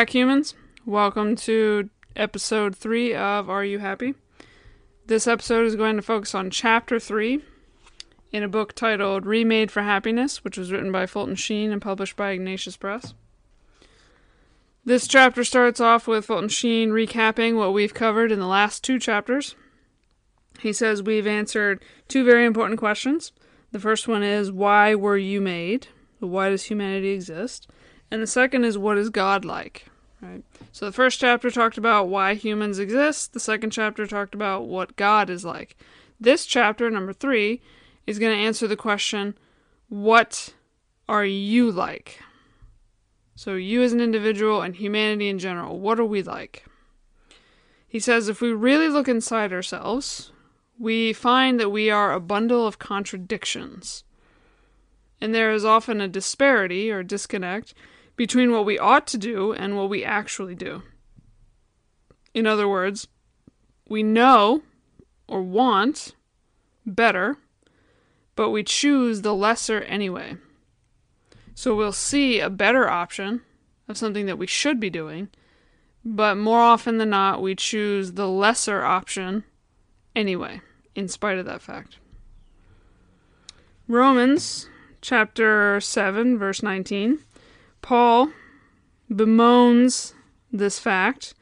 Back, humans. Welcome to episode three of Are You Happy? This episode is going to focus on chapter three in a book titled Remade for Happiness, which was written by Fulton Sheen and published by Ignatius Press. This chapter starts off with Fulton Sheen recapping what we've covered in the last two chapters. He says we've answered two very important questions. The first one is why were you made? Why does humanity exist? And the second is what is God like? Right. So the first chapter talked about why humans exist. The second chapter talked about what God is like. This chapter, number three, is going to answer the question, what are you like? So you as an individual and humanity in general, what are we like? He says if we really look inside ourselves, we find that we are a bundle of contradictions. And there is often a disparity or disconnect between what we ought to do and what we actually do. In other words, we know or want better, but we choose the lesser anyway. So we'll see a better option of something that we should be doing, but more often than not, we choose the lesser option anyway, in spite of that fact. Romans chapter 7, verse 19 Paul bemoans this fact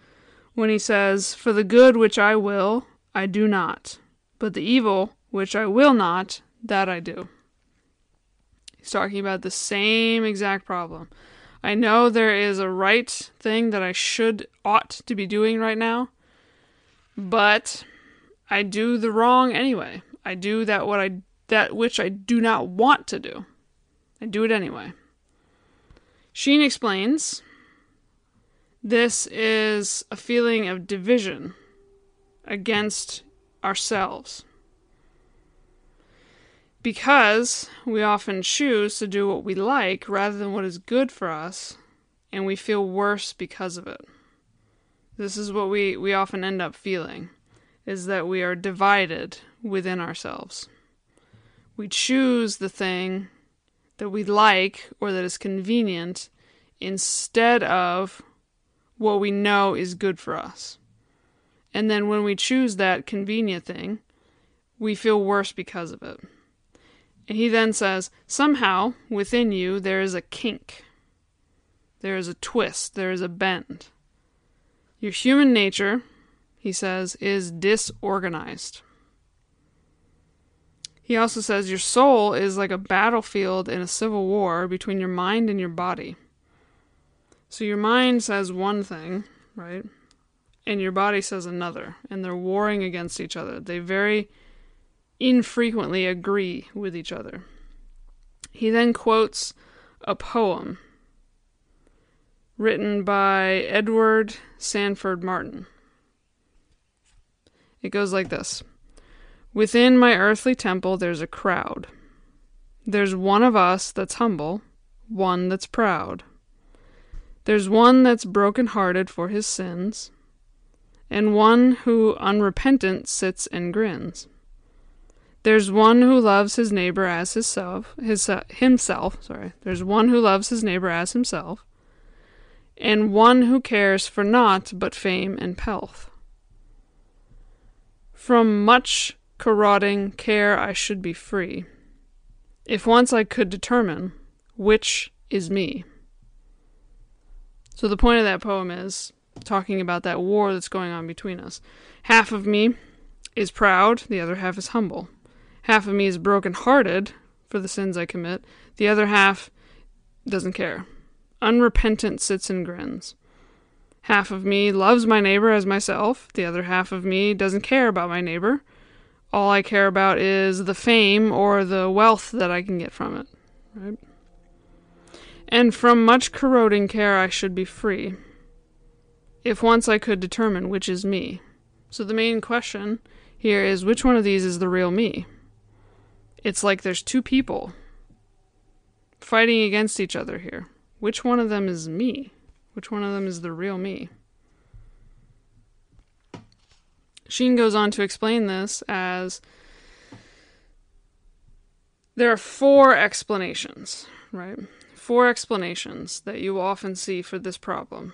when he says, For the good which I will, I do not, but the evil which I will not, that I do. He's talking about the same exact problem. I know there is a right thing that I should, ought to be doing right now, but I do the wrong anyway. I do that what I that which I do not want to do. I do it anyway. Sheen explains this is a feeling of division against ourselves. Because we often choose to do what we like rather than what is good for us, and we feel worse because of it. This is what we, we often end up feeling is that we are divided within ourselves. We choose the thing that we like or that is convenient instead of what we know is good for us. And then when we choose that convenient thing, we feel worse because of it. And he then says, somehow within you there is a kink, there is a twist, there is a bend. Your human nature, he says, is disorganized. He also says your soul is like a battlefield in a civil war between your mind and your body. So your mind says one thing, right? And your body says another, and they're warring against each other. They very infrequently agree with each other. He then quotes a poem written by Edward Sanford Martin. It goes like this Within my earthly temple, there's a crowd. There's one of us that's humble, one that's proud. There's one that's broken-hearted for his sins, and one who unrepentant sits and grins. There's one who loves his neighbor as himself, his uh, himself, sorry. There's one who loves his neighbor as himself, and one who cares for naught but fame and pelf. From much corroding care I should be free, if once I could determine which is me. So the point of that poem is talking about that war that's going on between us. Half of me is proud, the other half is humble. Half of me is broken hearted for the sins I commit, the other half doesn't care. Unrepentant sits and grins. Half of me loves my neighbor as myself, the other half of me doesn't care about my neighbor all I care about is the fame or the wealth that I can get from it. Right? And from much corroding care I should be free, if once I could determine which is me. So the main question here is which one of these is the real me? It's like there's two people fighting against each other here. Which one of them is me? Which one of them is the real me? Sheen goes on to explain this as there are four explanations right? Four explanations that you will often see for this problem.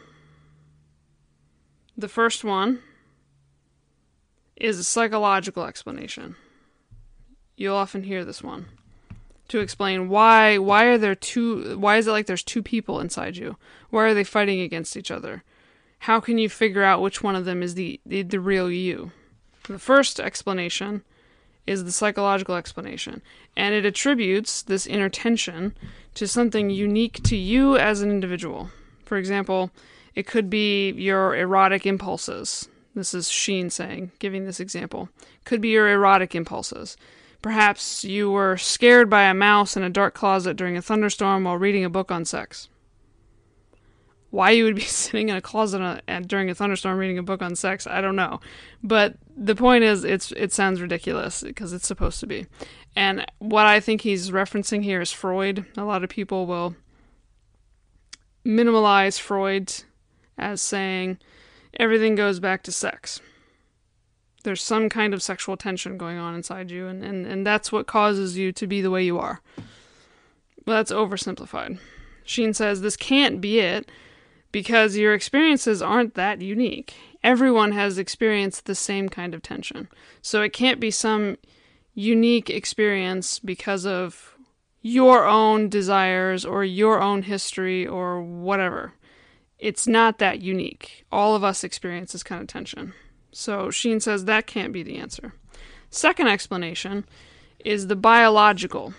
The first one is a psychological explanation. You'll often hear this one to explain why why are there two why is it like there's two people inside you? Why are they fighting against each other? How can you figure out which one of them is the the, the real you? The first explanation is the psychological explanation, and it attributes this inner tension to something unique to you as an individual. For example, it could be your erotic impulses. This is Sheen saying, giving this example. Could be your erotic impulses. Perhaps you were scared by a mouse in a dark closet during a thunderstorm while reading a book on sex. Why you would be sitting in a closet uh, during a thunderstorm reading a book on sex, I don't know. But the point is, it's it sounds ridiculous because it's supposed to be. And what I think he's referencing here is Freud. A lot of people will minimalize Freud as saying everything goes back to sex there's some kind of sexual tension going on inside you, and, and, and that's what causes you to be the way you are. Well, that's oversimplified. Sheen says this can't be it because your experiences aren't that unique. Everyone has experienced the same kind of tension. So it can't be some unique experience because of your own desires or your own history or whatever. It's not that unique. All of us experience this kind of tension. So Sheen says that can't be the answer. Second explanation is the biological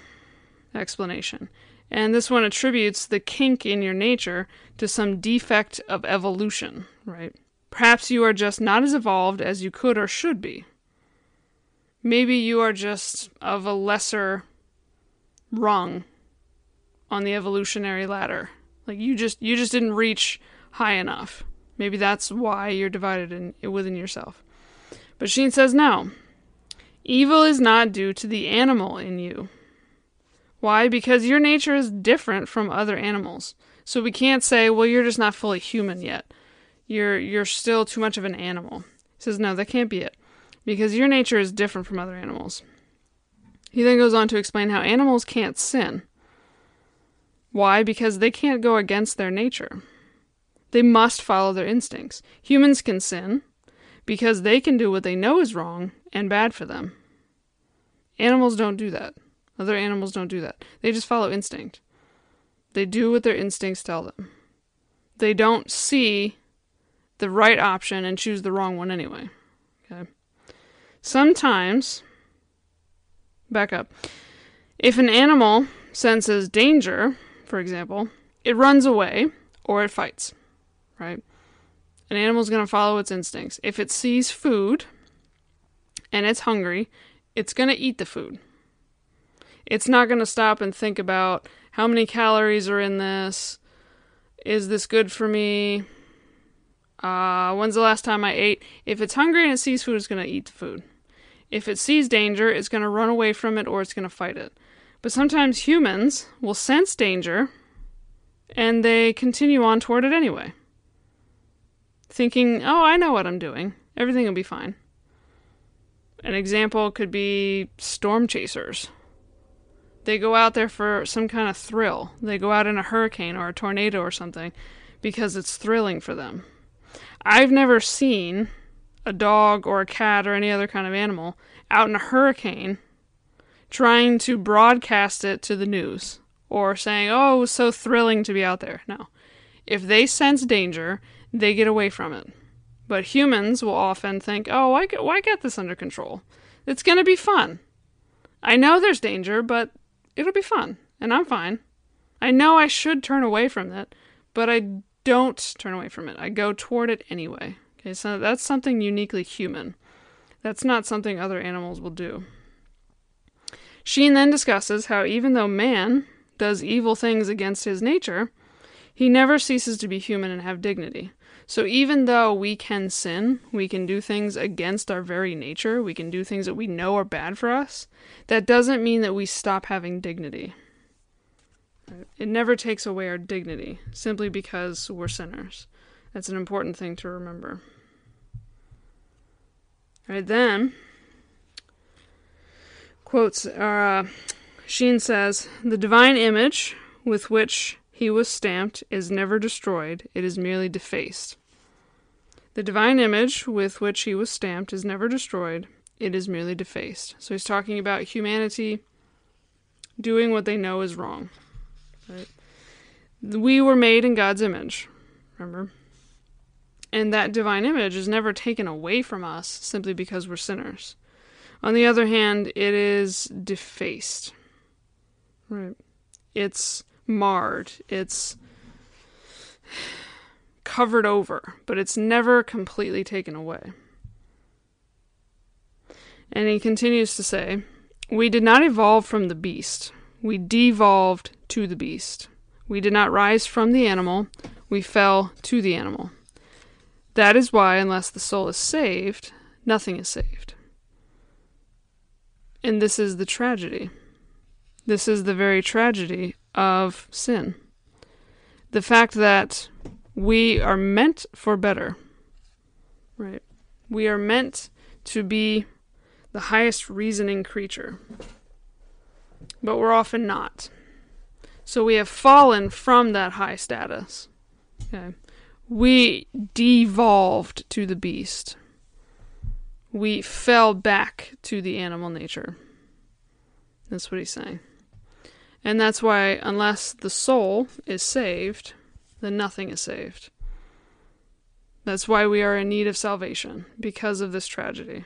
explanation. And this one attributes the kink in your nature to some defect of evolution, right? Perhaps you are just not as evolved as you could or should be. Maybe you are just of a lesser rung on the evolutionary ladder. Like you just you just didn't reach high enough. Maybe that's why you're divided in, within yourself. But Sheen says no. Evil is not due to the animal in you. Why? Because your nature is different from other animals. So we can't say, well, you're just not fully human yet. You're you're still too much of an animal. He says, no, that can't be it. Because your nature is different from other animals. He then goes on to explain how animals can't sin. Why? Because they can't go against their nature. They must follow their instincts. Humans can sin because they can do what they know is wrong and bad for them. Animals don't do that. Other animals don't do that. They just follow instinct. They do what their instincts tell them. They don't see the right option and choose the wrong one anyway. Okay. Sometimes, back up. If an animal senses danger, for example, it runs away or it fights right? An animal's going to follow its instincts. If it sees food and it's hungry, it's going to eat the food. It's not going to stop and think about how many calories are in this. Is this good for me? Uh, when's the last time I ate? If it's hungry and it sees food, it's going to eat the food. If it sees danger, it's going to run away from it or it's going to fight it. But sometimes humans will sense danger and they continue on toward it anyway thinking, oh, I know what I'm doing. Everything will be fine. An example could be storm chasers. They go out there for some kind of thrill. They go out in a hurricane or a tornado or something because it's thrilling for them. I've never seen a dog or a cat or any other kind of animal out in a hurricane trying to broadcast it to the news or saying, oh, it was so thrilling to be out there. No. If they sense danger they get away from it. But humans will often think, oh, I get, I get this under control. It's going to be fun. I know there's danger, but it'll be fun, and I'm fine. I know I should turn away from it, but I don't turn away from it. I go toward it anyway. Okay, so that's something uniquely human. That's not something other animals will do. Sheen then discusses how even though man does evil things against his nature, he never ceases to be human and have dignity. So even though we can sin, we can do things against our very nature, we can do things that we know are bad for us, that doesn't mean that we stop having dignity. It never takes away our dignity simply because we're sinners. That's an important thing to remember. All right, then, quotes, uh, Sheen says, the divine image with which he was stamped is never destroyed, it is merely defaced. The divine image with which he was stamped is never destroyed, it is merely defaced. So he's talking about humanity doing what they know is wrong. Right? We were made in God's image, remember? And that divine image is never taken away from us simply because we're sinners. On the other hand, it is defaced. Right. It's marred. It's covered over, but it's never completely taken away. And he continues to say, We did not evolve from the beast, we devolved to the beast. We did not rise from the animal, we fell to the animal. That is why, unless the soul is saved, nothing is saved. And this is the tragedy. This is the very tragedy of sin. The fact that we are meant for better. Right? We are meant to be the highest reasoning creature. But we're often not. So we have fallen from that high status. Okay. We devolved to the beast. We fell back to the animal nature. That's what he's saying. And that's why, unless the soul is saved, then nothing is saved. That's why we are in need of salvation, because of this tragedy.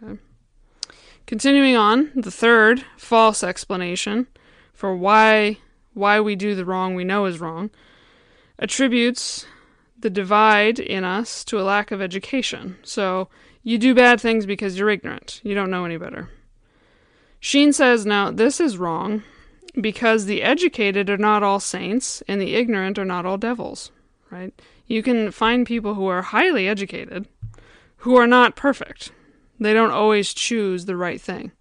Okay. Continuing on, the third false explanation for why why we do the wrong we know is wrong attributes the divide in us to a lack of education. So you do bad things because you're ignorant. You don't know any better. Sheen says, now, this is wrong because the educated are not all saints and the ignorant are not all devils, right? You can find people who are highly educated who are not perfect. They don't always choose the right thing.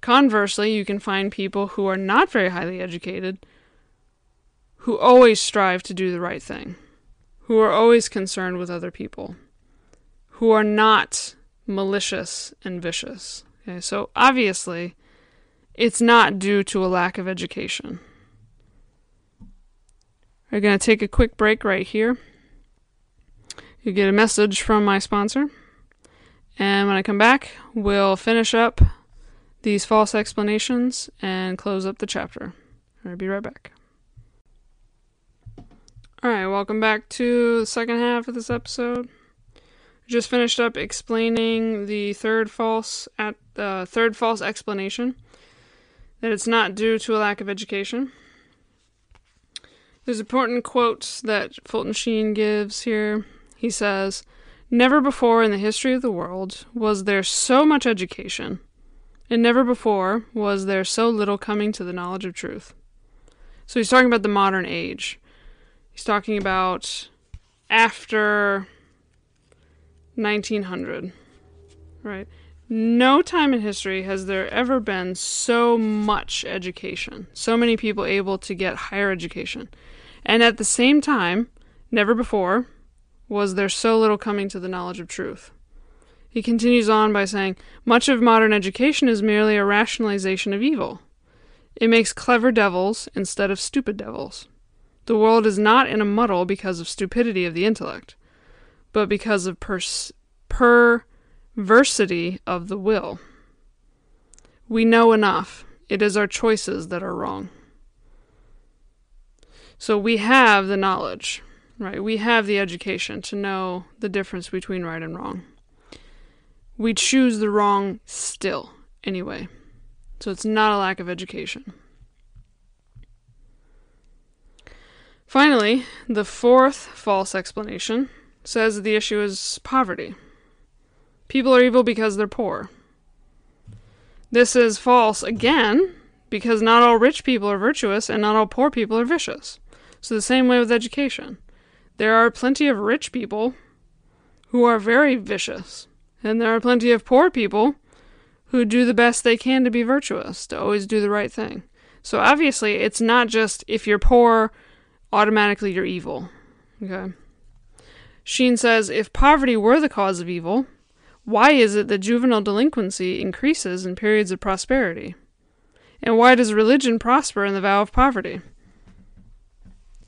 Conversely, you can find people who are not very highly educated who always strive to do the right thing, who are always concerned with other people, who are not malicious and vicious. Okay, so obviously, it's not due to a lack of education. We're going to take a quick break right here. You get a message from my sponsor. And when I come back, we'll finish up these false explanations and close up the chapter. I'll be right back. Alright, welcome back to the second half of this episode. Just finished up explaining the third false at uh, third false explanation that it's not due to a lack of education. There's important quote that Fulton Sheen gives here. He says, Never before in the history of the world was there so much education, and never before was there so little coming to the knowledge of truth. So he's talking about the modern age. He's talking about after 1900, right? No time in history has there ever been so much education, so many people able to get higher education. And at the same time, never before was there so little coming to the knowledge of truth. He continues on by saying, Much of modern education is merely a rationalization of evil. It makes clever devils instead of stupid devils. The world is not in a muddle because of stupidity of the intellect, but because of pers- per Versity of the will. We know enough. It is our choices that are wrong. So we have the knowledge, right? We have the education to know the difference between right and wrong. We choose the wrong still, anyway. So it's not a lack of education. Finally, the fourth false explanation says the issue is poverty. People are evil because they're poor. This is false again because not all rich people are virtuous and not all poor people are vicious. So, the same way with education. There are plenty of rich people who are very vicious, and there are plenty of poor people who do the best they can to be virtuous, to always do the right thing. So, obviously, it's not just if you're poor, automatically you're evil. Okay? Sheen says if poverty were the cause of evil, why is it that juvenile delinquency increases in periods of prosperity? And why does religion prosper in the vow of poverty?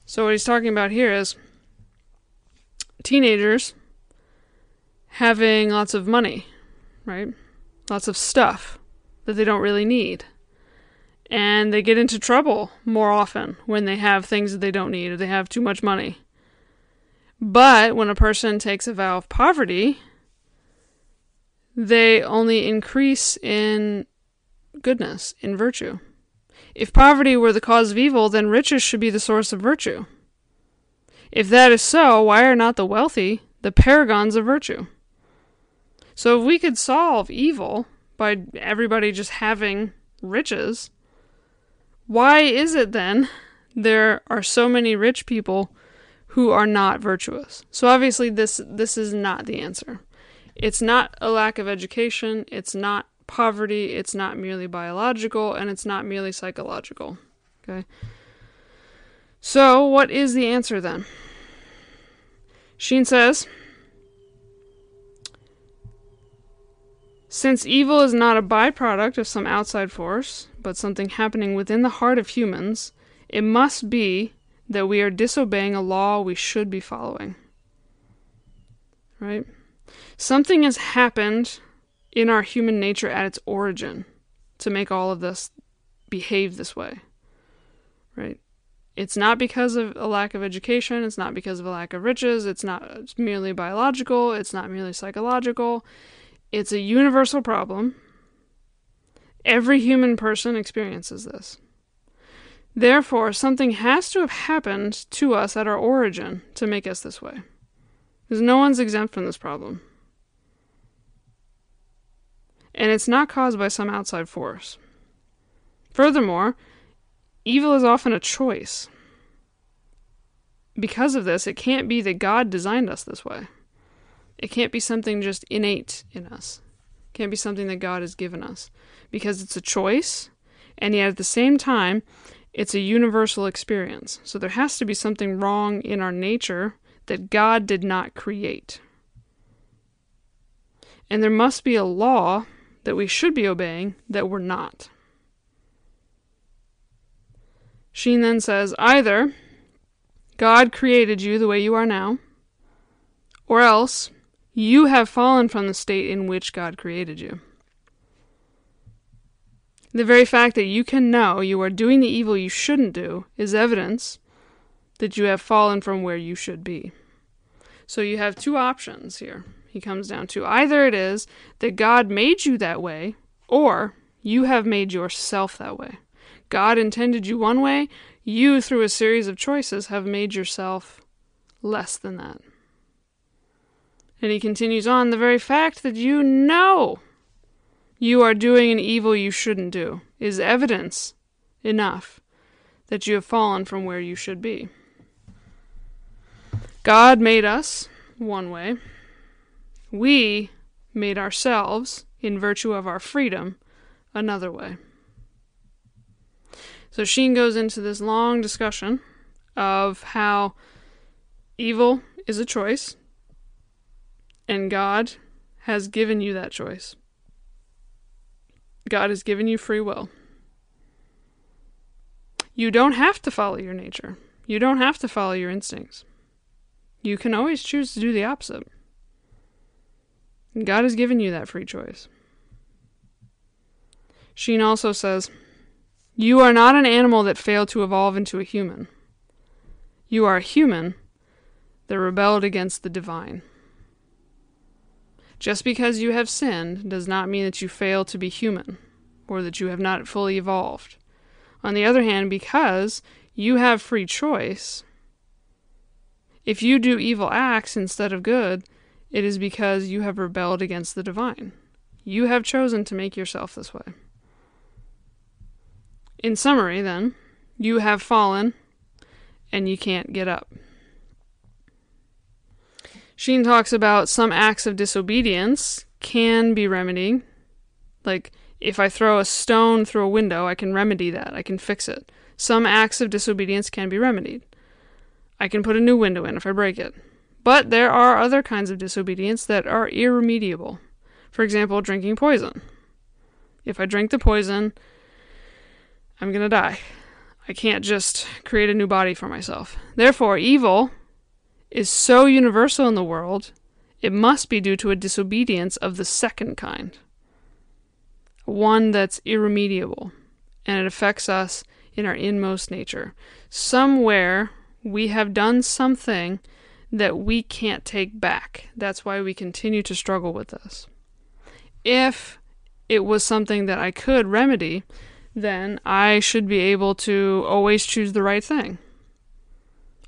So, what he's talking about here is teenagers having lots of money, right? Lots of stuff that they don't really need. And they get into trouble more often when they have things that they don't need or they have too much money. But when a person takes a vow of poverty, they only increase in goodness, in virtue. If poverty were the cause of evil, then riches should be the source of virtue. If that is so, why are not the wealthy the paragons of virtue? So if we could solve evil by everybody just having riches, why is it then there are so many rich people who are not virtuous? So obviously this this is not the answer. It's not a lack of education, it's not poverty, it's not merely biological, and it's not merely psychological. Okay? So, what is the answer then? Sheen says Since evil is not a byproduct of some outside force, but something happening within the heart of humans, it must be that we are disobeying a law we should be following. Right? Something has happened in our human nature at its origin to make all of this behave this way. Right? It's not because of a lack of education, it's not because of a lack of riches, it's not merely biological, it's not merely psychological. It's a universal problem. Every human person experiences this. Therefore, something has to have happened to us at our origin to make us this way. Because no one's exempt from this problem and it's not caused by some outside force. Furthermore, evil is often a choice. Because of this, it can't be that God designed us this way. It can't be something just innate in us. It can't be something that God has given us. Because it's a choice, and yet at the same time, it's a universal experience. So there has to be something wrong in our nature that God did not create. And there must be a law that we should be obeying that we're not. Sheen then says either God created you the way you are now, or else you have fallen from the state in which God created you. The very fact that you can know you are doing the evil you shouldn't do is evidence that you have fallen from where you should be. So you have two options here he comes down to. Either it is that God made you that way, or you have made yourself that way. God intended you one way, you, through a series of choices, have made yourself less than that. And he continues on the very fact that you know you are doing an evil you shouldn't do is evidence enough that you have fallen from where you should be. God made us one way, we made ourselves, in virtue of our freedom, another way. So Sheen goes into this long discussion of how evil is a choice, and God has given you that choice. God has given you free will. You don't have to follow your nature. You don't have to follow your instincts. You can always choose to do the opposite. God has given you that free choice. Sheen also says, You are not an animal that failed to evolve into a human. You are a human that rebelled against the divine. Just because you have sinned does not mean that you fail to be human or that you have not fully evolved. On the other hand, because you have free choice, if you do evil acts instead of good, it is because you have rebelled against the divine. You have chosen to make yourself this way. In summary, then, you have fallen and you can't get up. Sheen talks about some acts of disobedience can be remedied. Like, if I throw a stone through a window, I can remedy that. I can fix it. Some acts of disobedience can be remedied. I can put a new window in if I break it. But there are other kinds of disobedience that are irremediable. For example, drinking poison. If I drink the poison, I'm going to die. I can't just create a new body for myself. Therefore, evil is so universal in the world, it must be due to a disobedience of the second kind, one that's irremediable, and it affects us in our inmost nature. Somewhere we have done something that we can't take back. That's why we continue to struggle with this. If it was something that I could remedy, then I should be able to always choose the right thing.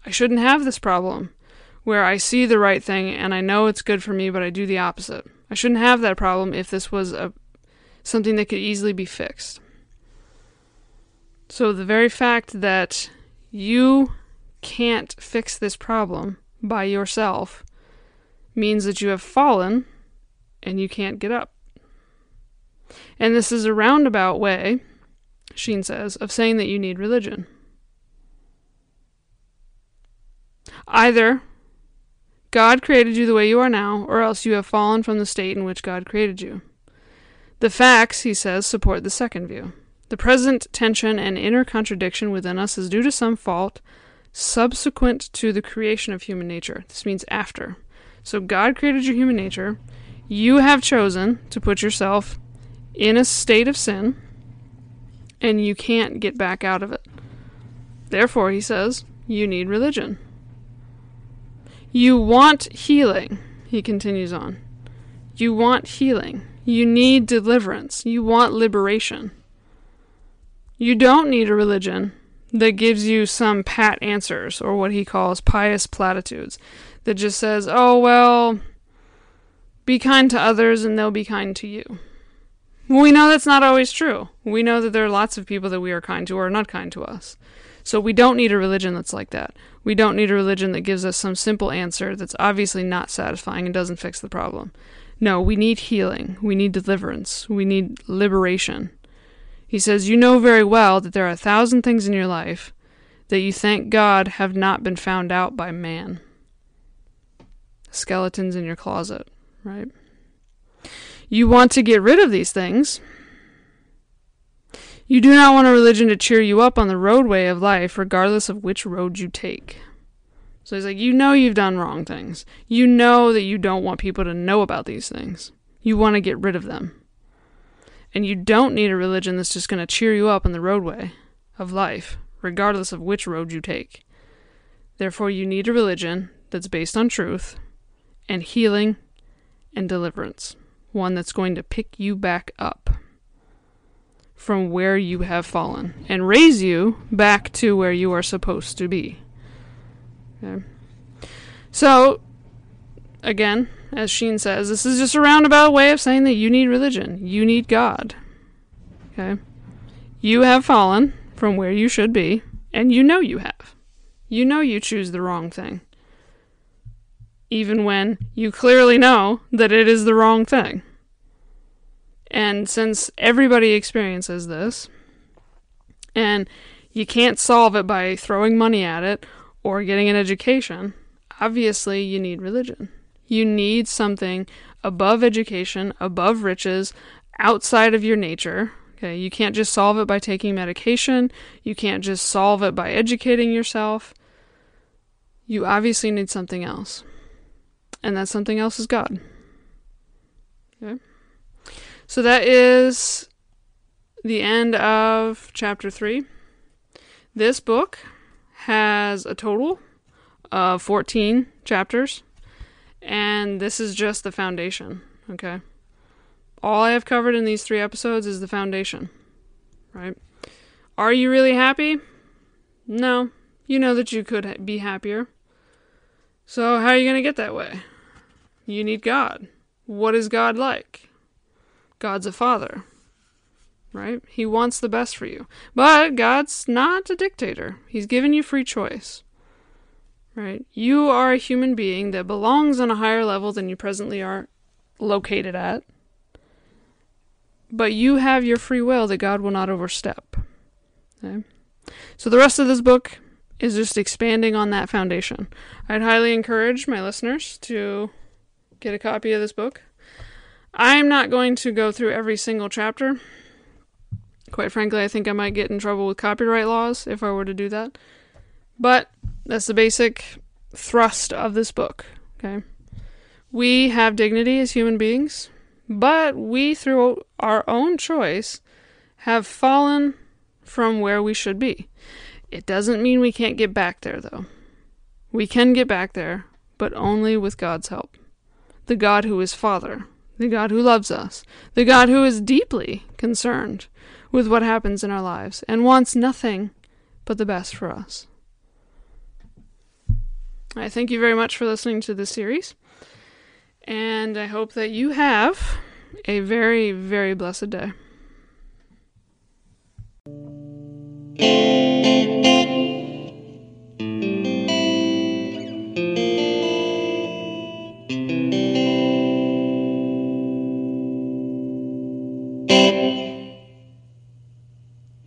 I shouldn't have this problem where I see the right thing and I know it's good for me, but I do the opposite. I shouldn't have that problem if this was a something that could easily be fixed. So the very fact that you can't fix this problem by yourself means that you have fallen and you can't get up. And this is a roundabout way, Sheen says, of saying that you need religion. Either God created you the way you are now, or else you have fallen from the state in which God created you. The facts, he says, support the second view. The present tension and inner contradiction within us is due to some fault subsequent to the creation of human nature. This means after. So God created your human nature. You have chosen to put yourself in a state of sin, and you can't get back out of it. Therefore, he says, you need religion. You want healing, he continues on. You want healing. You need deliverance. You want liberation. You don't need a religion that gives you some pat answers or what he calls pious platitudes that just says, oh, well, be kind to others and they'll be kind to you. We know that's not always true. We know that there are lots of people that we are kind to or are not kind to us. So we don't need a religion that's like that. We don't need a religion that gives us some simple answer that's obviously not satisfying and doesn't fix the problem. No, we need healing. We need deliverance. We need liberation. He says, You know very well that there are a thousand things in your life that you thank God have not been found out by man. Skeletons in your closet, right? You want to get rid of these things. You do not want a religion to cheer you up on the roadway of life, regardless of which road you take. So he's like, You know you've done wrong things. You know that you don't want people to know about these things. You want to get rid of them. And you don't need a religion that's just going to cheer you up on the roadway of life, regardless of which road you take. Therefore, you need a religion that's based on truth and healing and deliverance, one that's going to pick you back up from where you have fallen and raise you back to where you are supposed to be. Okay. So, again, as Sheen says, this is just a roundabout way of saying that you need religion. You need God. Okay? You have fallen from where you should be, and you know you have. You know you choose the wrong thing. Even when you clearly know that it is the wrong thing. And since everybody experiences this, and you can't solve it by throwing money at it or getting an education, obviously you need religion. You need something above education, above riches, outside of your nature. Okay, you can't just solve it by taking medication. You can't just solve it by educating yourself. You obviously need something else. And that something else is God. Okay. So that is the end of chapter 3. This book has a total of 14 chapters. And this is just the foundation, okay? All I have covered in these three episodes is the foundation, right? Are you really happy? No. You know that you could be happier. So, how are you going to get that way? You need God. What is God like? God's a father, right? He wants the best for you. But God's not a dictator, He's given you free choice right? You are a human being that belongs on a higher level than you presently are located at. But you have your free will that God will not overstep. Okay? So the rest of this book is just expanding on that foundation. I'd highly encourage my listeners to get a copy of this book. I'm not going to go through every single chapter Quite frankly, I think I might get in trouble with copyright laws if I were to do that. But that's the basic thrust of this book, okay? We have dignity as human beings, but we, through our own choice, have fallen from where we should be. It doesn't mean we can't get back there, though. We can get back there, but only with God's help. The God who is Father, the God who loves us, the God who is deeply concerned with what happens in our lives and wants nothing but the best for us. I thank you very much for listening to this series, and I hope that you have a very, very blessed day.